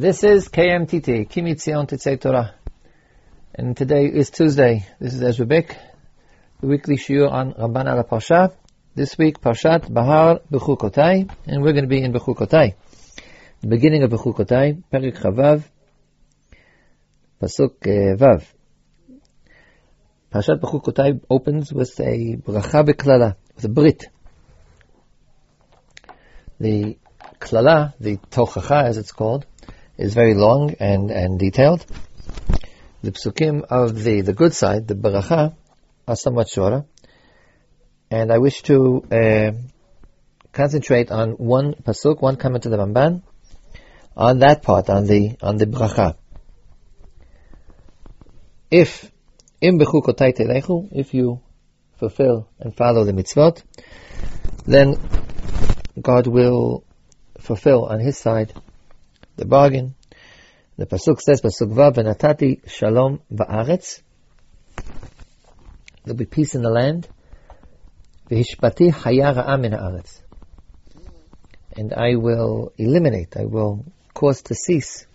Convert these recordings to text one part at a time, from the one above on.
This is KMTT, Ki MiTzion Tetzei Torah. And today is Tuesday. This is Ezra Bick, the weekly shiur on Ramban al Parsha. This week, Parshat Bahar Bechukotai, and we're going to be in Bechukotai. The beginning of Bechukotai, Perik Chavav, Pasuk uh, Vav. Parshat Bechukotai opens with a bracha beklala, with a brit. The klala, the tochacha as it's called, is very long and, and detailed. The psukim of the, the good side, the baracha, are somewhat shorter. And I wish to uh, concentrate on one pasuk, one comment to the Ramban, on that part, on the on the bracha. If im bechukotai if you fulfill and follow the mitzvot, then God will fulfill on His side the bargain. The pasuk says, pasuk vav, "Venatati shalom ba'aretz." There'll be peace in the land. V'hishpati hayara min haaretz. And I will eliminate, I will cause to cease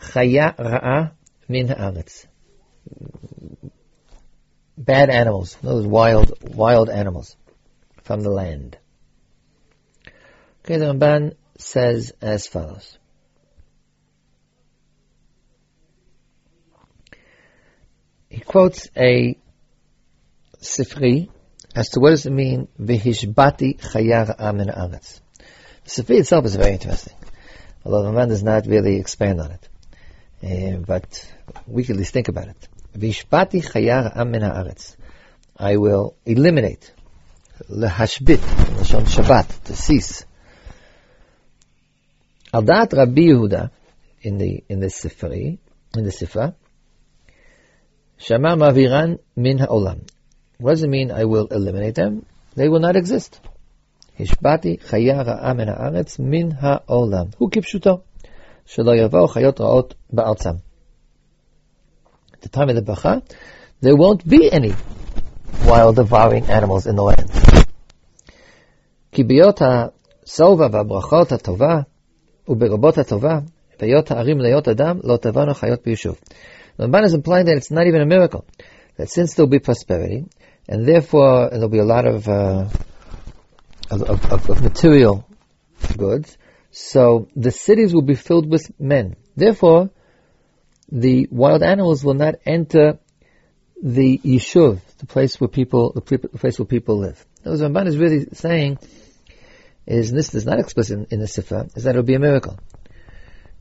chaya min haaretz. Bad animals, those wild, wild animals from the land. Okay, the Ramban says as follows. He quotes a Sifri as to what does it mean, Vihishbati chayar amin aretz. The Sifri itself is very interesting, although the Ramban does not really expand on it. Uh, but we can at least think about it. Vihishbati chayar amin aretz. I will eliminate, lehashbit, lashon Shabbat, to cease. Al dat Rabbi Yehuda, in the, in the Sifri, in the Sifra, Shama maviran min ha'olam. What does it mean I will eliminate them? They will not exist. Hishbati chaya ra'a min ha'aretz min ha'olam. Hu kipshuto. Shelo yavau chayot ra'ot ba'arzam. At the time of the Bacha, there won't be any wild devouring animals in the land. כי ביות הסובה והברכות הטובה וברבות הטובה, והיות הערים להיות אדם, לא תבואנה חיות ביישוב. The Ramban is implying that it's not even a miracle. That since there'll be prosperity, and therefore there'll be a lot of, uh, of, of, of, material goods, so the cities will be filled with men. Therefore, the wild animals will not enter the yishuv, the place where people, the place where people live. What Ramban is really saying is, this is not explicit in, the Sifra, is that it'll be a miracle.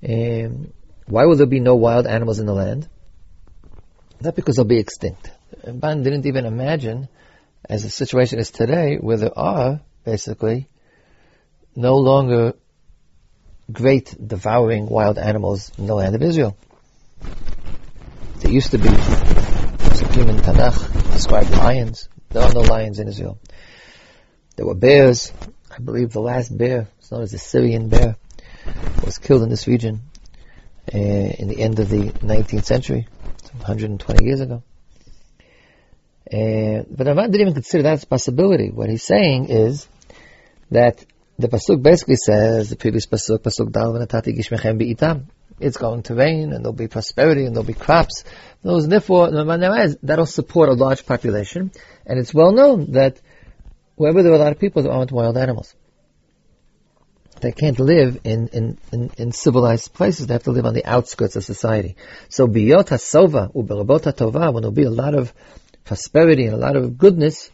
Um, why will there be no wild animals in the land? Not because they'll be extinct. Ramban didn't even imagine, as the situation is today, where there are, basically, no longer great devouring wild animals in the land of Israel. There used to be, Sukim in Tanakh described lions. There are no lions in Israel. There were bears. I believe the last bear, it's known as the Syrian bear, was killed in this region uh, in the end of the 19th century. 120 years ago. Uh, but Ramban didn't even consider that as a possibility. What he's saying is that the pasuk basically says the previous pasuk, pasuk dal v'natati gishmechem be'itam. It's going to rain and there'll be prosperity and there'll be crops. Those, therefore, that'll support a large population. And it's well known that wherever there are a lot of people, there aren't wild animals. They can't live in, in, in, in, civilized places. They have to live on the outskirts of society. So biyot hasova uberabot tova, when there'll be a lot of prosperity and a lot of goodness,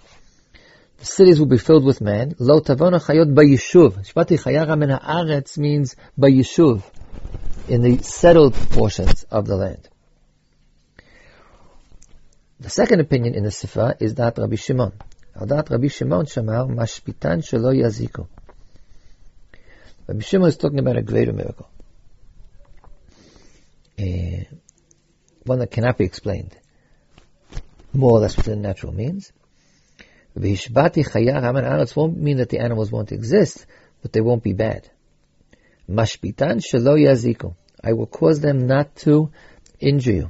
the cities will be filled with men. Lo tavona chayot bayishuv. Shvati chayara min haaretz means bayishuv, in the settled portions of the land. The second opinion in the Sifra is that Rabbi Shimon. that Rabbi Shimon shamar mashpitan shelo yaziku. Rabbi Shimon is talking about a greater miracle. Uh, one that cannot be explained. More or less within natural means. Vishbati chayar haman aretz won't mean that the animals won't exist, but they won't be bad. Mashpitan shelo yaziku. I will cause them not to injure you.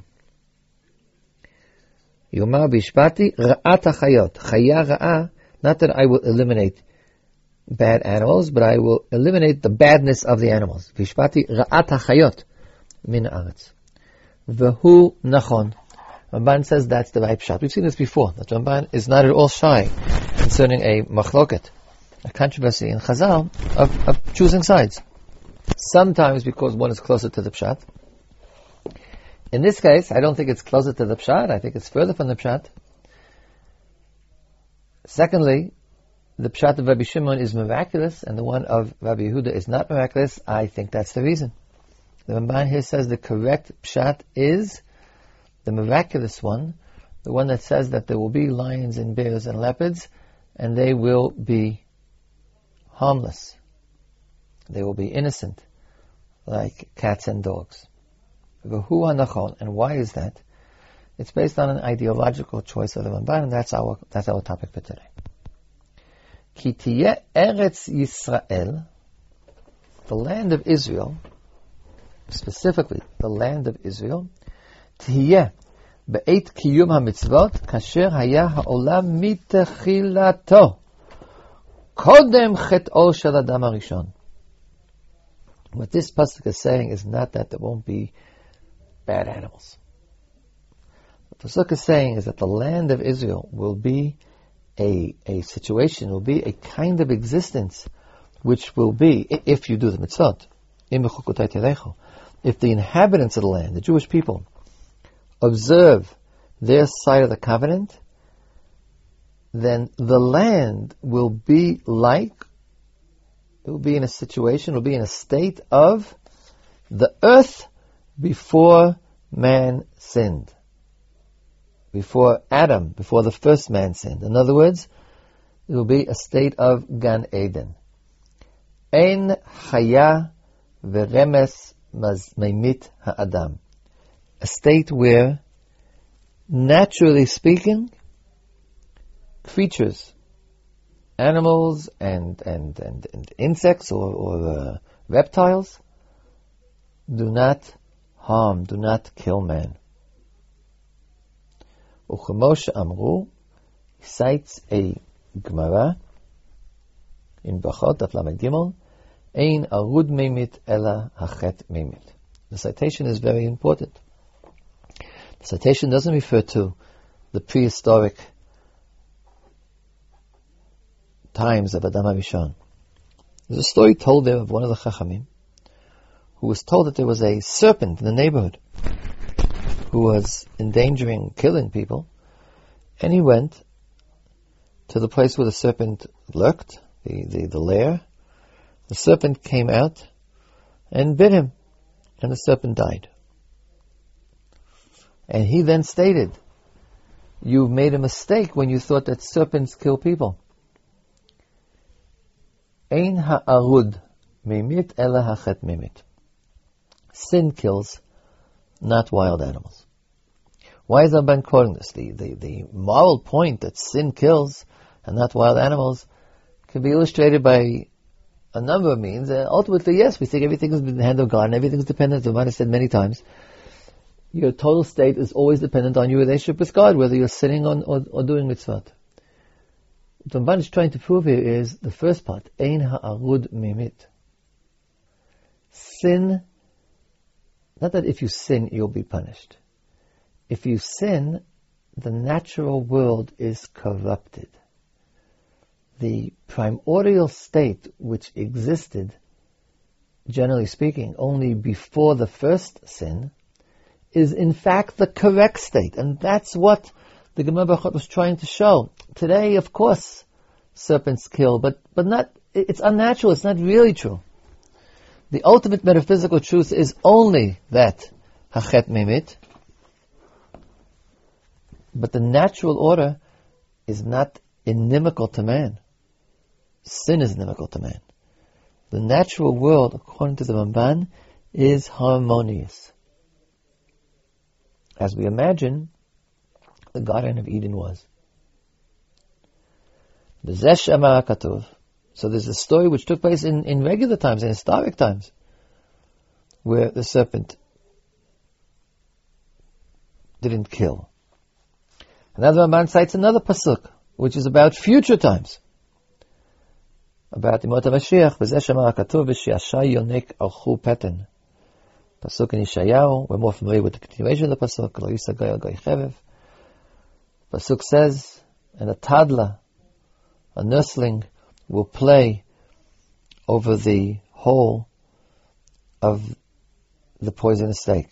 Yomar bishbati ra'at chayot. Chaya ra'a, not that I will eliminate bad animals, but I will eliminate the badness of the animals. Vishpati ra'at hachayot min aretz. Vehu nachon. Ramban says that's the right pshat. We've seen this before, that Ramban is not at all shy concerning a machloket, a controversy in Chazal of, of choosing sides. Sometimes because one is closer to the pshat. In this case, I don't think it's closer to the pshat, I think it's further from the pshat. Secondly, the pshat of Rabbi Shimon is miraculous and the one of Rabbi Yehuda is not miraculous. I think that's the reason. The Ramban here says the correct pshat is the miraculous one, the one that says that there will be lions and bears and leopards, and they will be harmless. They will be innocent, like cats and dogs. And why is that? It's based on an ideological choice of the Ramban, and that's our that's our topic for today. Ki Eretz Yisrael, the land of Israel, specifically the land of Israel, תהיה בעת קיום המצוות כאשר היה העולם מתחילתו, קודם חטאו של אדם הראשון. What this pasuk is saying is not that there won't be bad animals. What the pasuk is saying is that the land of Israel will be a, a situation, will be a kind of existence which will be, if you do the mitzvot, if the inhabitants of the land, the Jewish people, observe their side of the covenant, then the land will be like, it will be in a situation, will be in a state of the earth before man sinned. Before Adam, before the first man sinned. In other words, it will be a state of Gan Eden. Ein chaya veremes maimit ha'adam a state where, naturally speaking, creatures, animals and, and, and, and insects or, or uh, reptiles do not harm, do not kill man. Uchamosh Amru cites a Gemara in Brachot of Lamed Gimel, Ein Arud Meimit Ela Hachet Meimit. The citation is very important. The citation doesn't refer to the prehistoric times of Adam HaRishon. There's a story told there of one of the Chachamim who was told that there was a serpent in the neighborhood who was endangering killing people, and he went to the place where the serpent lurked, the, the, the lair. The serpent came out and bit him, and the serpent died. And he then stated, You've made a mistake when you thought that serpents kill people. Ein ha'arud mimit ela hachet mimit. Sin kills, not wild animals. Why is Ramban quoting this? The, the, the moral point that sin kills and not wild animals can be illustrated by a number of means. Uh, ultimately, yes, we think everything is in the hand of God and everything is dependent, as Ramban has said many times, your total state is always dependent on your relationship with God, whether you're sitting on or, or doing mitzvot. What Ramban is trying to prove here is the first part, Ein ha'arud mimit. Sin, not that if you sin, you'll be punished. If you sin, the natural world is corrupted. The primordial state which existed, generally speaking, only before the first sin, is in fact the correct state. And that's what the Gemara Brachot was trying to show. Today, of course, serpents kill, but, but not, it's unnatural, it's not really true. The ultimate metaphysical truth is only that hachet mimit, but the natural order is not inimical to man. Sin is inimical to man. The natural world, according to the Ramban, is harmonious as we imagine the Garden of Eden was. So there's a story which took place in, in regular times, in historic times, where the serpent didn't kill. Another man Ramban cites another pasuk, which is about future times. About Yemot HaMashiach, V'zeh shemar ha'katov v'shiasha yonek alchu peten. Pasuk in Yeshayahu, we're more familiar with the continuation of the pasuk, Lo yisagay al chevev. Pasuk says, and a toddler, a nursling, will play over the hole of the poisonous snake,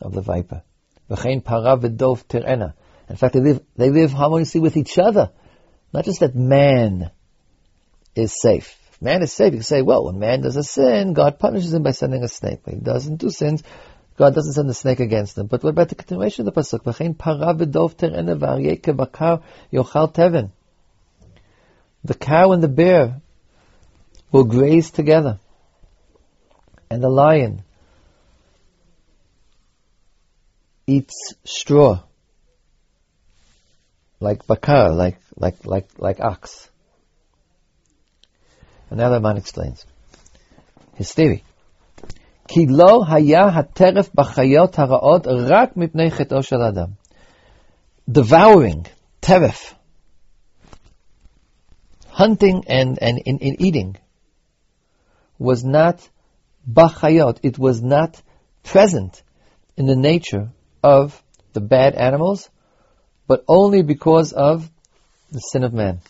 of the viper. V'chein para v'dov tirena. In fact, they live, they live harmoniously with each other. Not just that man is safe. If man is safe, you can say, well, when man does a sin, God punishes him by sending a snake. When he doesn't do sins, God doesn't send the snake against him. But what about the continuation of the pasuk? V'chein para v'dov tirena v'aryeh kebakar yochal teven. The cow and the bear will graze together. And the lion eats straw, like bakar, like like like like ox. And now Ramban explains his theory. כי לא היה הטרף בחיות הרעות רק מפני חטאו Devouring, teref, Hunting and, and in, eating was not b'chayot. it was not present in the nature of the bad animals but only because of the sin of man.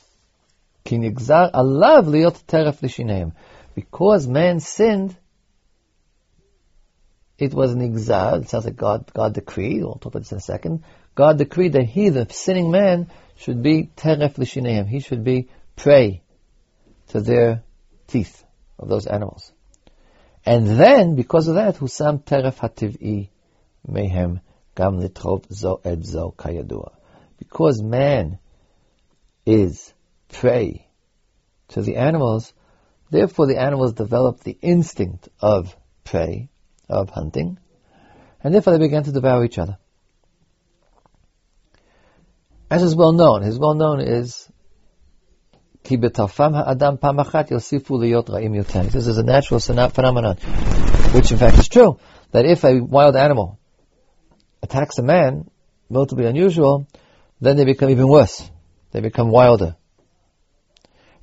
Because man sinned, it was an exile. It sounds like God, God decreed, we'll talk about this in a second. God decreed that he, the sinning man, should be teref l'shineim. He should be prey to their teeth of those animals. And then, because of that, husam teref hativ'i mehem gam zo et zo kayadua because man is prey to the animals, therefore the animals develop the instinct of prey, of hunting, and therefore they began to devour each other. As is well known, his well known is This is a natural phenomenon, which in fact is true, that if a wild animal attacks a man, relatively unusual, then they become even worse. They become wilder.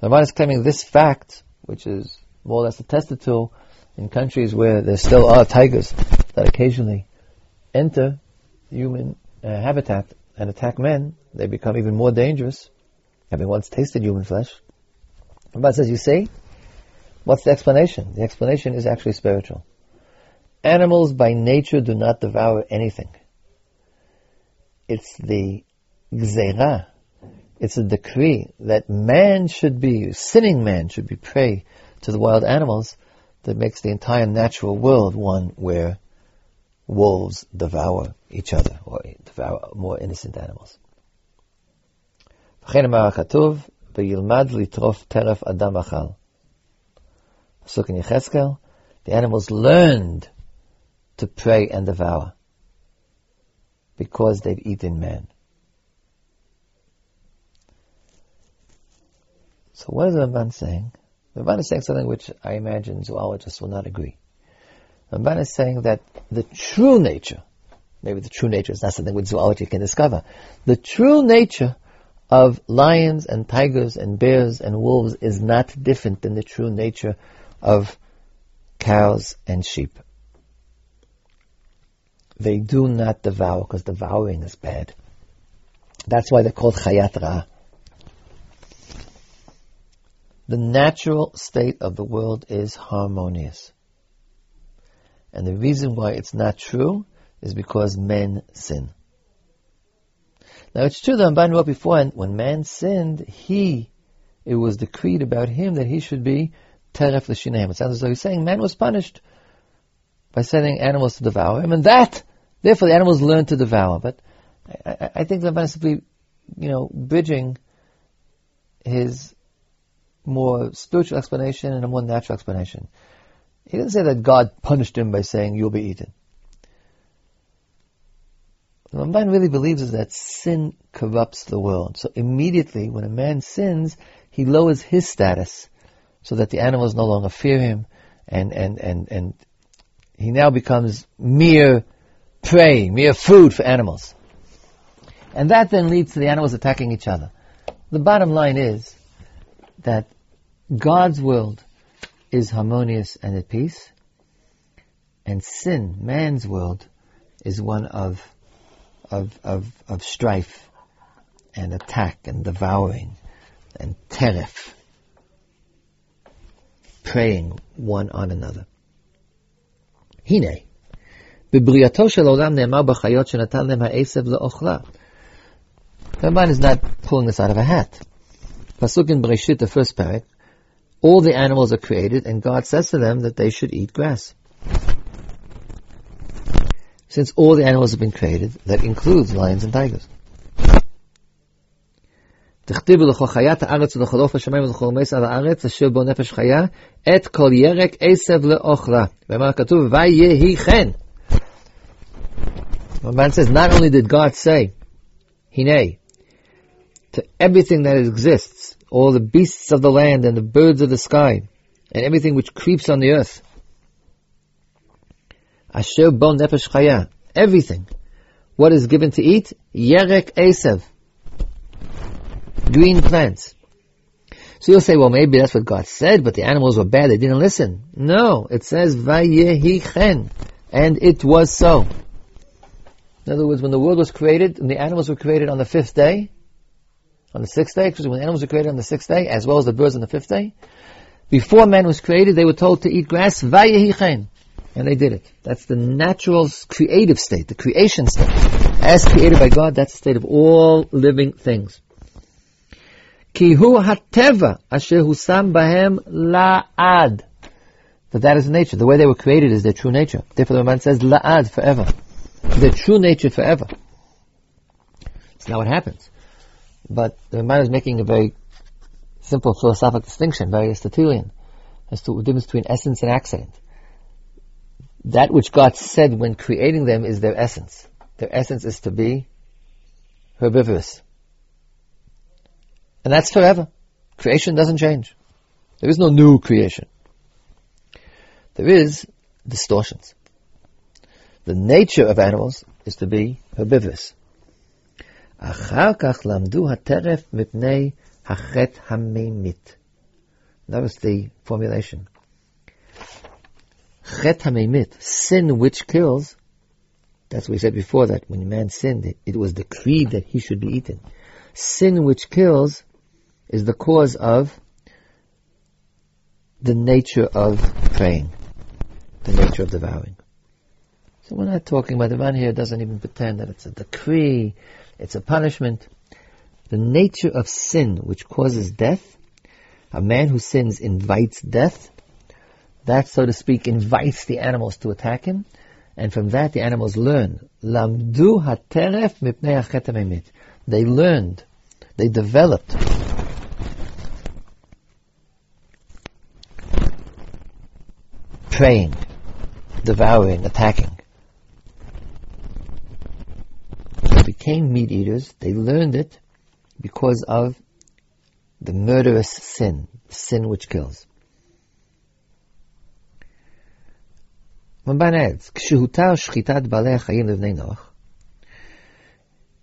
The Ramban is claiming this fact, which is more or less attested to in countries where there still are tigers that occasionally enter human uh, habitat and attack men, they become even more dangerous, having once tasted human flesh. The says, you see, what's the explanation? The explanation is actually spiritual. Animals by nature do not devour anything. It's the gzeira. It's a decree that man should be, sinning man should be prey to the wild animals that makes the entire natural world one where wolves devour each other or devour more innocent animals. The animals learned to prey and devour because they've eaten man. So what is the Ramban saying? The Ramban is saying something which I imagine zoologists will not agree. The Ramban is saying that the true nature, maybe the true nature is not something which zoology can discover, the true nature of lions and tigers and bears and wolves is not different than the true nature of cows and sheep. They do not devour because devouring is bad. That's why they're called chayat ra the natural state of the world is harmonious. And the reason why it's not true is because men sin. Now it's true that Ramban wrote before, and when man sinned, he, it was decreed about him that he should be teref l'shinaim. It sounds as though he's saying man was punished by sending animals to devour him, and that, therefore the animals learned to devour. But I, I, I think Ramban is simply, you know, bridging his more spiritual explanation and a more natural explanation. He didn't say that God punished him by saying, you'll be eaten. What Ramban really believes is that sin corrupts the world. So immediately when a man sins, he lowers his status so that the animals no longer fear him and, and, and, and he now becomes mere prey, mere food for animals. And that then leads to the animals attacking each other. The bottom line is that God's world is harmonious and at peace, and sin, man's world, is one of, of, of, of strife and attack and devouring and teref, preying one on another. הנה, בבריאתו של עולם נאמר בחיות שנתן להם העשב לאוכלה. Ramban is not pulling this out of a hat. Pasuk in Bereshit, the first parak, all the animals are created and God says to them that they should eat grass. Since all the animals have been created, that includes lions and tigers. תכתיבו לכו חיית הארץ ולחלוף השמיים ולחורמס על הארץ, אשר בו נפש חיה, את כל ירק עשב לאוכלה. ומה כתוב? ויהי כן. The Ramban says, not only did God say, Hine, to everything that exists, all the beasts of the land and the birds of the sky, and everything which creeps on the earth. Asher bon nefesh chaya, everything. What is given to eat? Yerek Esev green plants. So you'll say, well, maybe that's what God said, but the animals were bad, they didn't listen. No, it says, Vayehi chen, and it was so. In other words, when the world was created, and the animals were created on the fifth day, on the sixth day, because when the animals were created on the sixth day, as well as the birds on the fifth day, before man was created, they were told to eat grass, Vayehi chen, and they did it. That's the natural creative state, the creation state. As created by God, that's the state of all living things. כי הוא הטבע אשר הושם בהם la'ad. That that is nature. The way they were created is their true nature. Therefore the Ramban says la'ad forever. Their true nature forever. It's not what happens. But the Ramban is making a very simple philosophical distinction, very Aristotelian, as to the difference between essence and accident. That which God said when creating them is their essence. Their essence is to be herbivorous. And that's forever. Creation doesn't change. There is no new creation. There is distortions. The nature of animals is to be herbivorous. אחר כך למדו הטרף מפני החטא המימית. That was the formulation. Chet hamemit, sin which kills. That's what we said before that when man sinned, it, it was decreed that he should be eaten. Sin which kills is the cause of the nature of praying, the nature of devouring. So we're not talking about the Ramban here doesn't even pretend that it's a decree, it's a punishment. The nature of sin which causes death, a man who sins invites death, that so to speak invites the animals to attack him, and from that the animals learn. Lamdu hateref mipnei They learned, they developed preying, devouring, attacking. They became meat eaters. They learned it because of the murderous sin, sin which kills.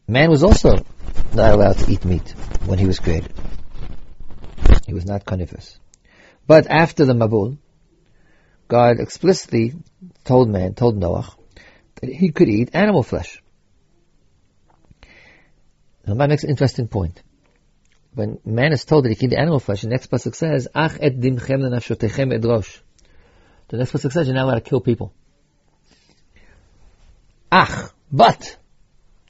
Man was also not allowed to eat meat when he was created. He was not carnivorous. But after the Mabul, God explicitly told man, told Noah, that he could eat animal flesh. Now that makes an interesting point. When man is told that he can eat animal flesh, the next pasuk says, Ach et dimchem lenafshotechem edrosh. The next pasuk says you're not allowed to kill people. Ach, but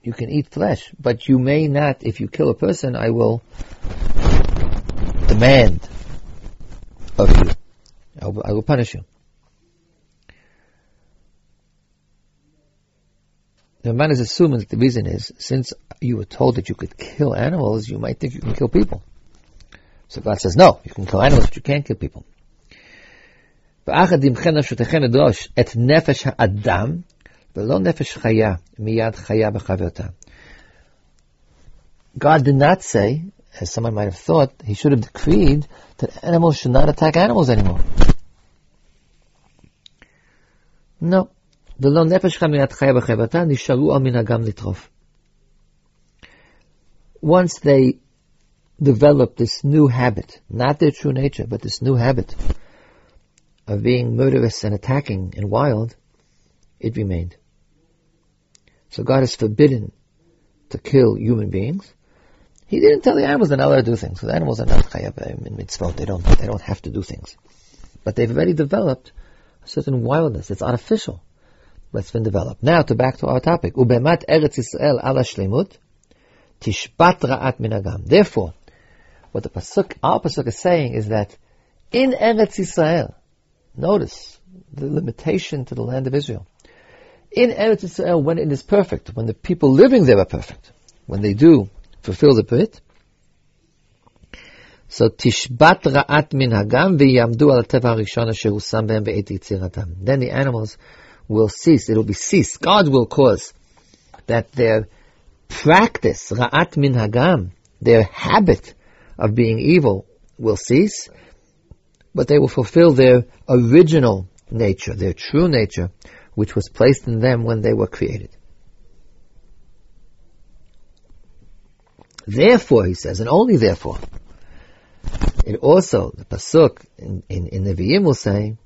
you can eat flesh, but you may not, if you kill a person, I will demand of you. I will, I will punish you. The Ramban is assuming that the reason is, since you were told that you could kill animals, you might think you can kill people. So God says, no, you can kill animals, but you can't kill people. God did not say, as someone might have thought, he should have decreed that animals should not attack animals anymore. No. ולא נפש חמיית חיה בחייבתה, נשארו על מנהגם לטרוף. Once they developed this new habit, not their true nature, but this new habit of being murderous and attacking and wild, it remained. So God has forbidden to kill human beings. He didn't tell the animals they're not allowed to do things. The animals are not chayav in mitzvot. They don't, they don't have to do things. But they've already developed a certain wildness. It's artificial. It's been developed. Now to back to our topic. Ubemat Eretz Yisrael ala shlemut tishbat ra'at minagam. Therefore, what the pasuk, our pasuk is saying is that in Eretz Yisrael, notice the limitation to the land of Israel. In Eretz Yisrael, when it is perfect, when the people living there are perfect, when they do fulfill the brit, so tishbat ra'at minhagam v'yamdu al teva harishon asher behem be'et yitziratam. Then the animals will cease. It will be ceased. God will cause that their practice, ra'at min hagam, their habit of being evil will cease, but they will fulfill their original nature, their true nature, which was placed in them when they were created. Therefore, he says, and only therefore, it also, the Pasuk in, in, in the V'yim will say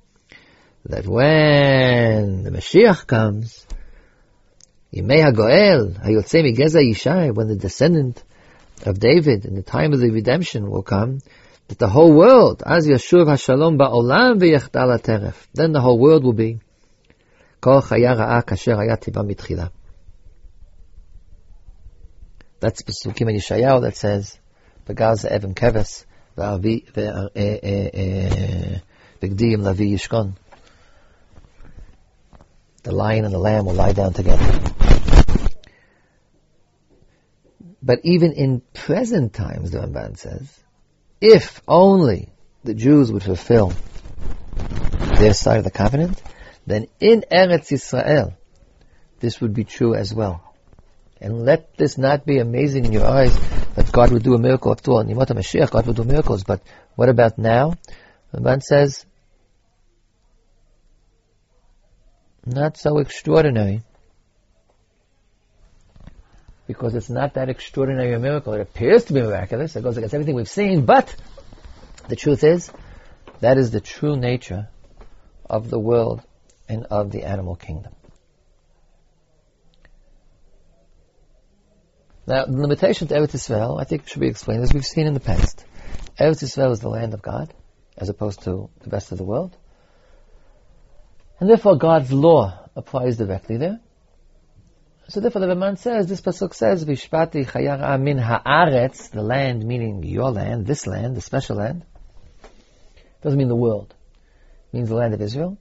that when Mashiach comes, Yimei HaGoel, HaYotzei Migeza Yishai, when the descendant of David in the time of the redemption will come, that the whole world, Az Yashuv HaShalom Ba'olam V'yechdal HaTeref, then the whole world will be Kol Chaya Ra'a Kasher Mitchila. That's Pesukim Yeshayahu that says, Begaz Evim Keves, B'gdiyim Lavi Yishkon. The lion and the lamb will lie down together. But even in present times, the Ramban says, if only the Jews would fulfill their side of the covenant, then in Eretz Yisrael, this would be true as well. And let this not be amazing in your eyes that God would do a miracle after all. Nimot Mashiach, God will do miracles. But what about now? The Ramban says, not so extraordinary. Because it's not that extraordinary a miracle. It appears to be miraculous. It goes against everything we've seen. But the truth is, that is the true nature of the world and of the animal kingdom. Now, the limitation to Eretz Yisrael, I think, should be explained as we've seen in the past. Eretz Yisrael is the land of God, as opposed to the rest of the world. And therefore God's law applies directly there. So therefore the Ramban says, this Pasuk says, Vishpati chayara min haaretz, the land meaning your land, this land, the special land. Doesn't mean the world. It means the land of Israel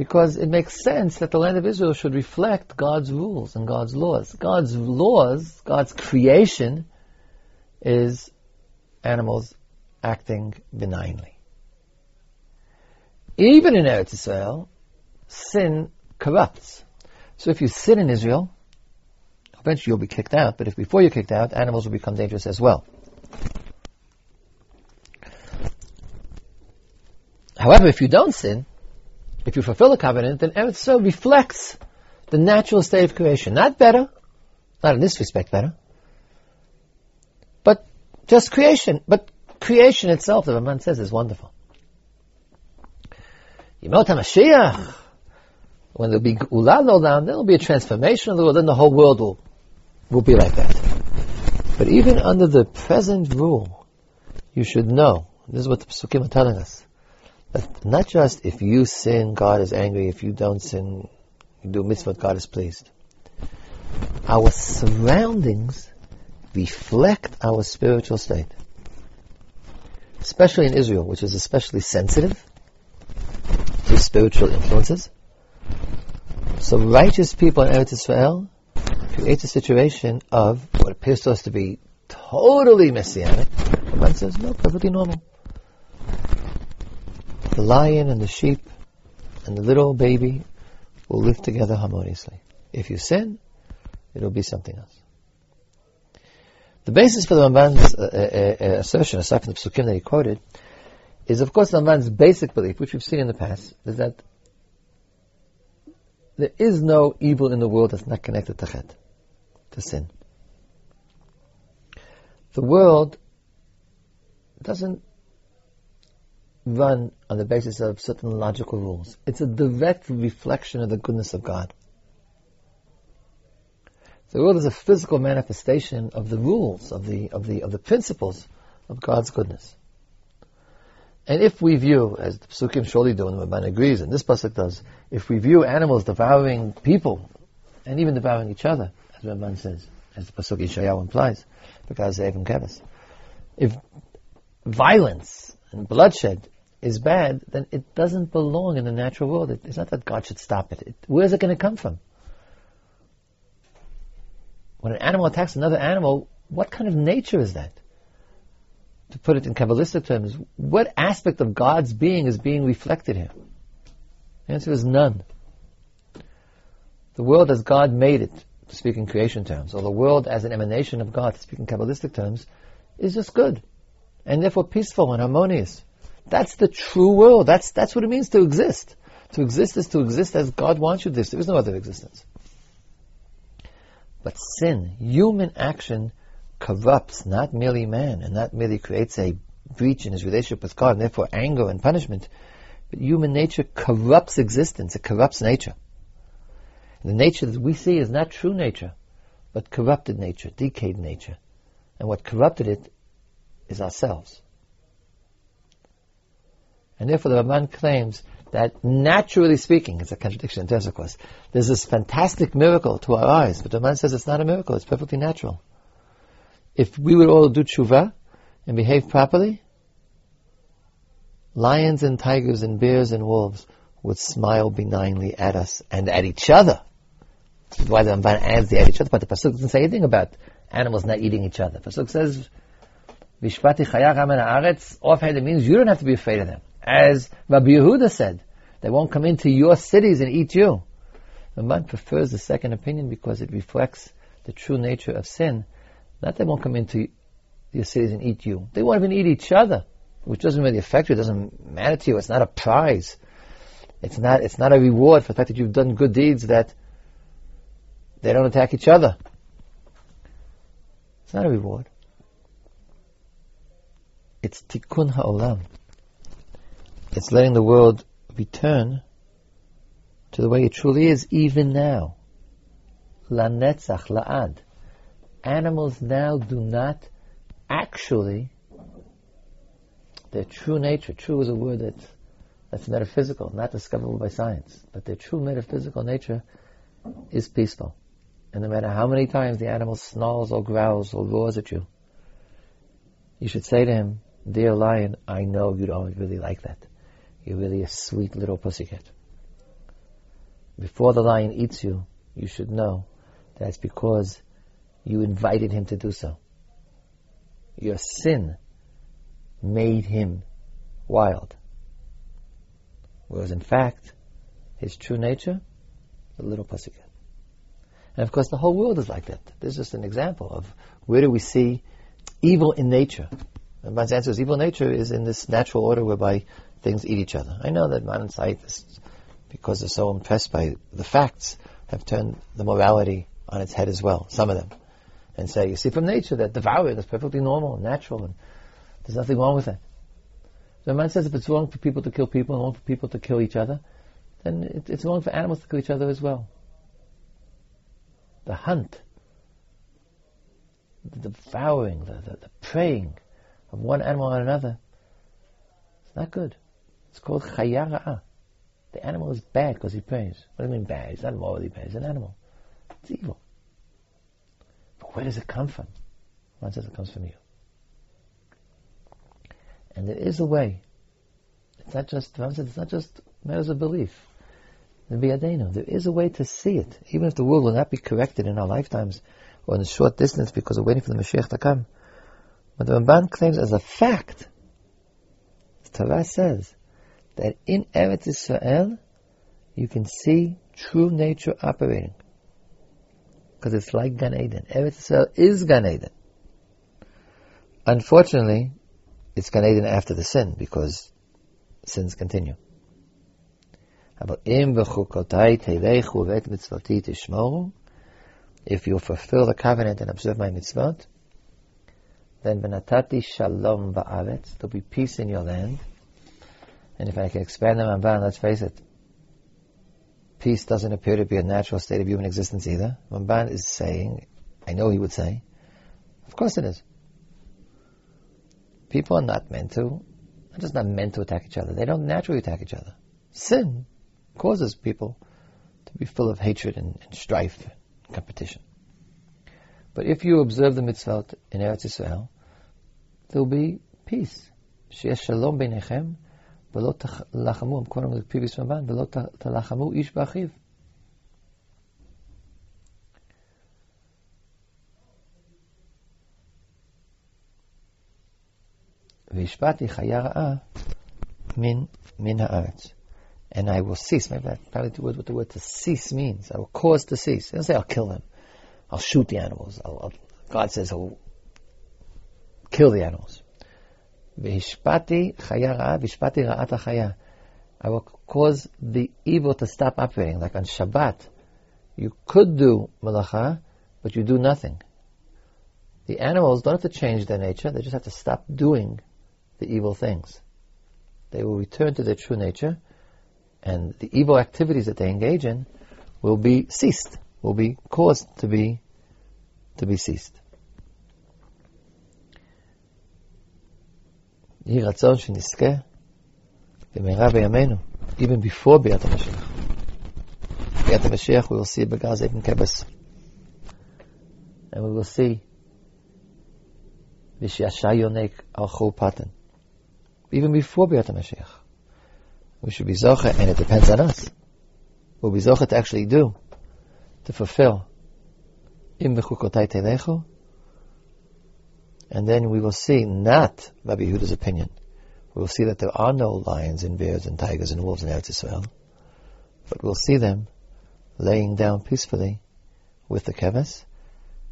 because it makes sense that the land of Israel should reflect God's rules and God's laws. God's laws, God's creation, is animals acting benignly. Even in Eretz Israel, sin corrupts. So if you sin in Israel, eventually you'll be kicked out, but if before you're kicked out, animals will become dangerous as well. However, if you don't sin, if you fulfill the covenant, then Eretz Yisrael reflects the natural state of creation. Not better, not in this respect better, but just creation. But creation itself, the Ramban says, is wonderful. Yemot HaMashiach, when there'll be no down, there'll be a transformation of the world, then the whole world will, will be like that. But even under the present rule, you should know, this is what the Pesukim are telling us, that not just if you sin, God is angry. If you don't sin, you do mitzvah, God is pleased. Our surroundings reflect our spiritual state. Especially in Israel, which is especially sensitive spiritual influences. So righteous people in Eretz Israel create a situation of what appears to us to be totally messianic. One says, no, perfectly normal the lion and the sheep and the little baby will live together harmoniously. If you sin, it'll be something else. The basis for the Ramban's uh, uh, uh, assertion, aside from the psukim that he quoted, is of course Ramban's basic belief, which we've seen in the past, is that there is no evil in the world that's not connected to chet, to sin. The world doesn't run on the basis of certain logical rules. It's a direct reflection of the goodness of God. The world is a physical manifestation of the rules, of the, of the, of the principles of God's goodness. And if we view, as the Psukim surely do, and the Ramban agrees, and this Pasuk does, if we view animals devouring people, and even devouring each other, as the Ramban says, as the Pasuk Yeshayahu implies, because they even Kevis, if violence and bloodshed is bad, then it doesn't belong in the natural world. It, it's not that God should stop it. it where's it going to come from? when an animal attacks another animal, what kind of nature is that? To put it in Kabbalistic terms, what aspect of God's being is being reflected here? The answer is none. The world as God made it, to speak in creation terms, or the world as an emanation of God, to speak in Kabbalistic terms, is just good. And therefore peaceful and harmonious. That's the true world. That's, that's what it means to exist. To exist is to exist as God wants you to exist. There is no other existence. But sin, human action, corrupts not merely man and not merely creates a breach in his relationship with God and therefore anger and punishment, but human nature corrupts existence, it corrupts nature. And the nature that we see is not true nature, but corrupted nature, decayed nature. And what corrupted it is ourselves. And therefore the Ramban claims that naturally speaking, it's a contradiction in terms of course, there's this fantastic miracle to our eyes, but the Ramban says it's not a miracle, it's perfectly natural. If we would all do tshuva and behave properly, lions and tigers and bears and wolves would smile benignly at us and at each other. That's why the Ramban adds the at each other, but the Pasuk doesn't say anything about animals not eating each other. The Pasuk says, Vishpati chayach aretz, offhand it means you don't have to be afraid of them. As Rabbi Yehuda said, they won't come into your cities and eat you. Ramban prefers the second opinion because it reflects the true nature of sin. Not they won't come into your cities and eat you. They won't even eat each other, which doesn't really affect you. It doesn't matter to you. It's not a prize. It's not, it's not a reward for the fact that you've done good deeds that they don't attack each other. It's not a reward. It's tikkun ha'olam. It's letting the world return to the way it truly is, even now. La netzach, la'ad. Animals now do not actually, their true nature, true is a word that, that's metaphysical, not discoverable by science, but their true metaphysical nature is peaceful. And no matter how many times the animal snarls or growls or roars at you, you should say to him, Dear lion, I know you don't really like that. You're really a sweet little pussycat. Before the lion eats you, you should know that's because you invited him to do so. Your sin made him wild. Whereas in fact, his true nature, a little pussycat. And of course the whole world is like that. This is just an example of where do we see evil in nature. And my answer is evil nature is in this natural order whereby things eat each other. I know that modern scientists, because they're so impressed by the facts, have turned the morality on its head as well, some of them, and say, you see from nature that devouring is perfectly normal and natural, and there's nothing wrong with that. The Ramban says if it's wrong for people to kill people and wrong for people to kill each other, then it, it's wrong for animals to kill each other as well. The hunt, the devouring, the, the, the preying of one animal on another, it's not good. It's called chayara'a. The animal is bad because he prays. What do you mean bad? He's not morally bad. He's an animal. It's evil. Where does it come from? One says it comes from you. And there is a way. It's not just, Ram said, it's not just matters of belief. There is a way to see it, even if the world will not be corrected in our lifetimes or in a short distance because we're waiting for the Mashiach to come. But the Ramban claims as a fact, the Torah says, that in Eretz Israel you can see true nature operating. Because it's like Gan Eden. Eretz Israel is Gan Eden. Unfortunately, it's Gan Eden after the sin because sins continue. If you fulfill the covenant and observe my mitzvot, then v'natati shalom ba'aretz, there'll be peace in your land. And if I can expand the Ramban, let's face it, Peace doesn't appear to be a natural state of human existence either. Ramban is saying, I know he would say, of course it is. People are not meant to, are just not meant to attack each other. They don't naturally attack each other. Sin causes people to be full of hatred and, and strife and competition. But if you observe the mitzvot in Eretz Yisrael, there will be peace. Sheesh shalom beinechem ולא תלחמו, I'm quoting the previous Ramban, ולא תלחמו איש באחיו. והשפעתי חיה רעה מן, מן הארץ. And I will cease. Maybe that's probably the word, what the word to cease means. I will cause to cease. It doesn't say I'll kill them. I'll shoot the animals. I'll, I'll, God says He'll kill the animals. Vishpati chaya ra'a, vishpati ra'at chaya. I will cause the evil to stop operating. Like on Shabbat, you could do malacha, but you do nothing. The animals don't have to change their nature, they just have to stop doing the evil things. They will return to their true nature, and the evil activities that they engage in will be ceased will be caused to be to be ceased. יהי רצון שנזכה במהרה בימינו, even before ביאת המשיח. ביאת המשיח, we will see בגז אבן כבש. And we will see v'shiasha yonek al chol patan. Even before ביאת המשיח. We should be zocha, and it depends on us. We'll be zocha to actually do, to fulfill. Im b'chukotai telecho, and then we will see not Rabbi Yehuda's opinion. We will see that there are no lions and bears and tigers and wolves in Eretz Israel. But we'll see them laying down peacefully with the keves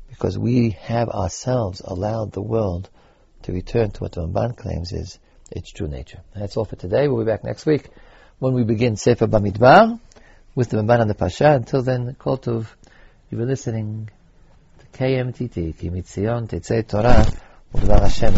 because we have ourselves allowed the world to return to what the Ramban claims is its true nature. And that's all for today. We'll be back next week when we begin Sefer Bamidbar with the Ramban and the parsha. Until then, Kol Tov, you were listening to KMTT, Ki Mitzion Tetzei Torah, ובדבר השם